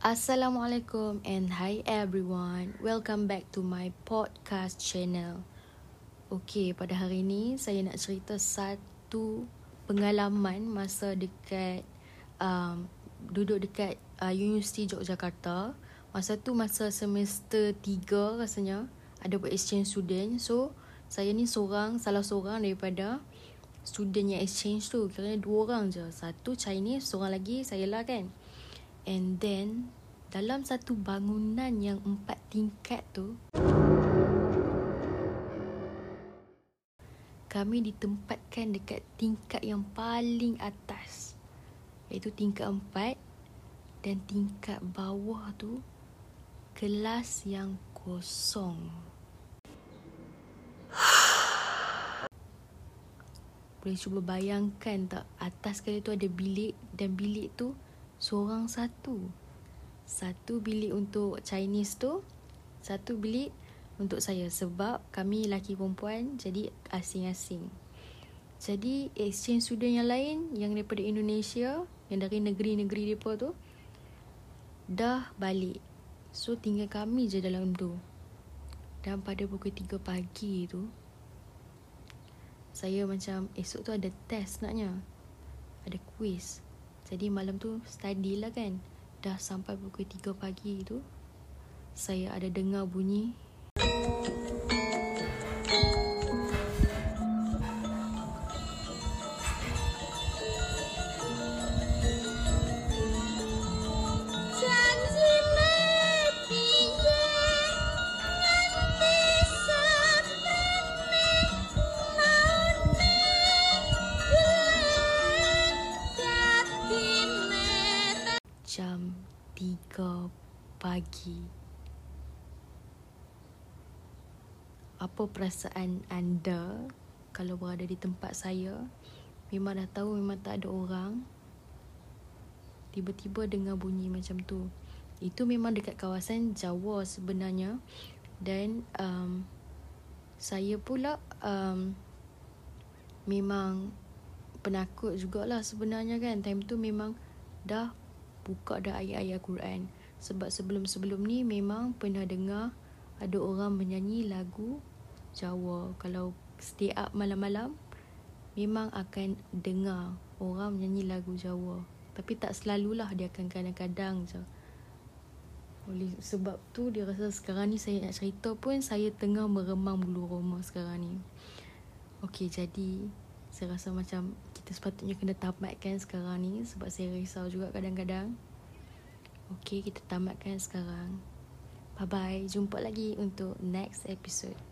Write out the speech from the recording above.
Assalamualaikum and hi everyone. Welcome back to my podcast channel. Okay, pada hari ini saya nak cerita satu pengalaman masa dekat um, duduk dekat uh, Universiti Yogyakarta. Masa tu masa semester 3 rasanya ada buat exchange student. So, saya ni seorang, salah seorang daripada student yang exchange tu. Kira dua orang je. Satu Chinese, seorang lagi saya lah kan. And then dalam satu bangunan yang empat tingkat tu kami ditempatkan dekat tingkat yang paling atas iaitu tingkat empat dan tingkat bawah tu kelas yang kosong. Boleh cuba bayangkan tak atas kali tu ada bilik dan bilik tu seorang satu. Satu bilik untuk Chinese tu, satu bilik untuk saya sebab kami lelaki perempuan jadi asing-asing. Jadi exchange student yang lain yang daripada Indonesia, yang dari negeri-negeri depa tu dah balik. So tinggal kami je dalam tu. Dan pada pukul 3 pagi tu saya macam esok tu ada test naknya. Ada quiz. Jadi malam tu study lah kan. Dah sampai pukul 3 pagi tu Saya ada dengar bunyi 3 pagi. Apa perasaan anda kalau berada di tempat saya? Memang dah tahu memang tak ada orang. Tiba-tiba dengar bunyi macam tu. Itu memang dekat kawasan Jawa sebenarnya. Dan um, saya pula um, memang penakut jugalah sebenarnya kan. Time tu memang dah buka dah ayat-ayat Quran sebab sebelum-sebelum ni memang pernah dengar ada orang menyanyi lagu Jawa. Kalau stay up malam-malam memang akan dengar orang menyanyi lagu Jawa. Tapi tak selalulah dia akan kadang-kadang je. Oleh sebab tu dia rasa sekarang ni saya nak cerita pun saya tengah meremang bulu roma sekarang ni. Okey jadi saya rasa macam kita sepatutnya kena tamatkan sekarang ni sebab saya risau juga kadang-kadang. Okey, kita tamatkan sekarang. Bye bye. Jumpa lagi untuk next episode.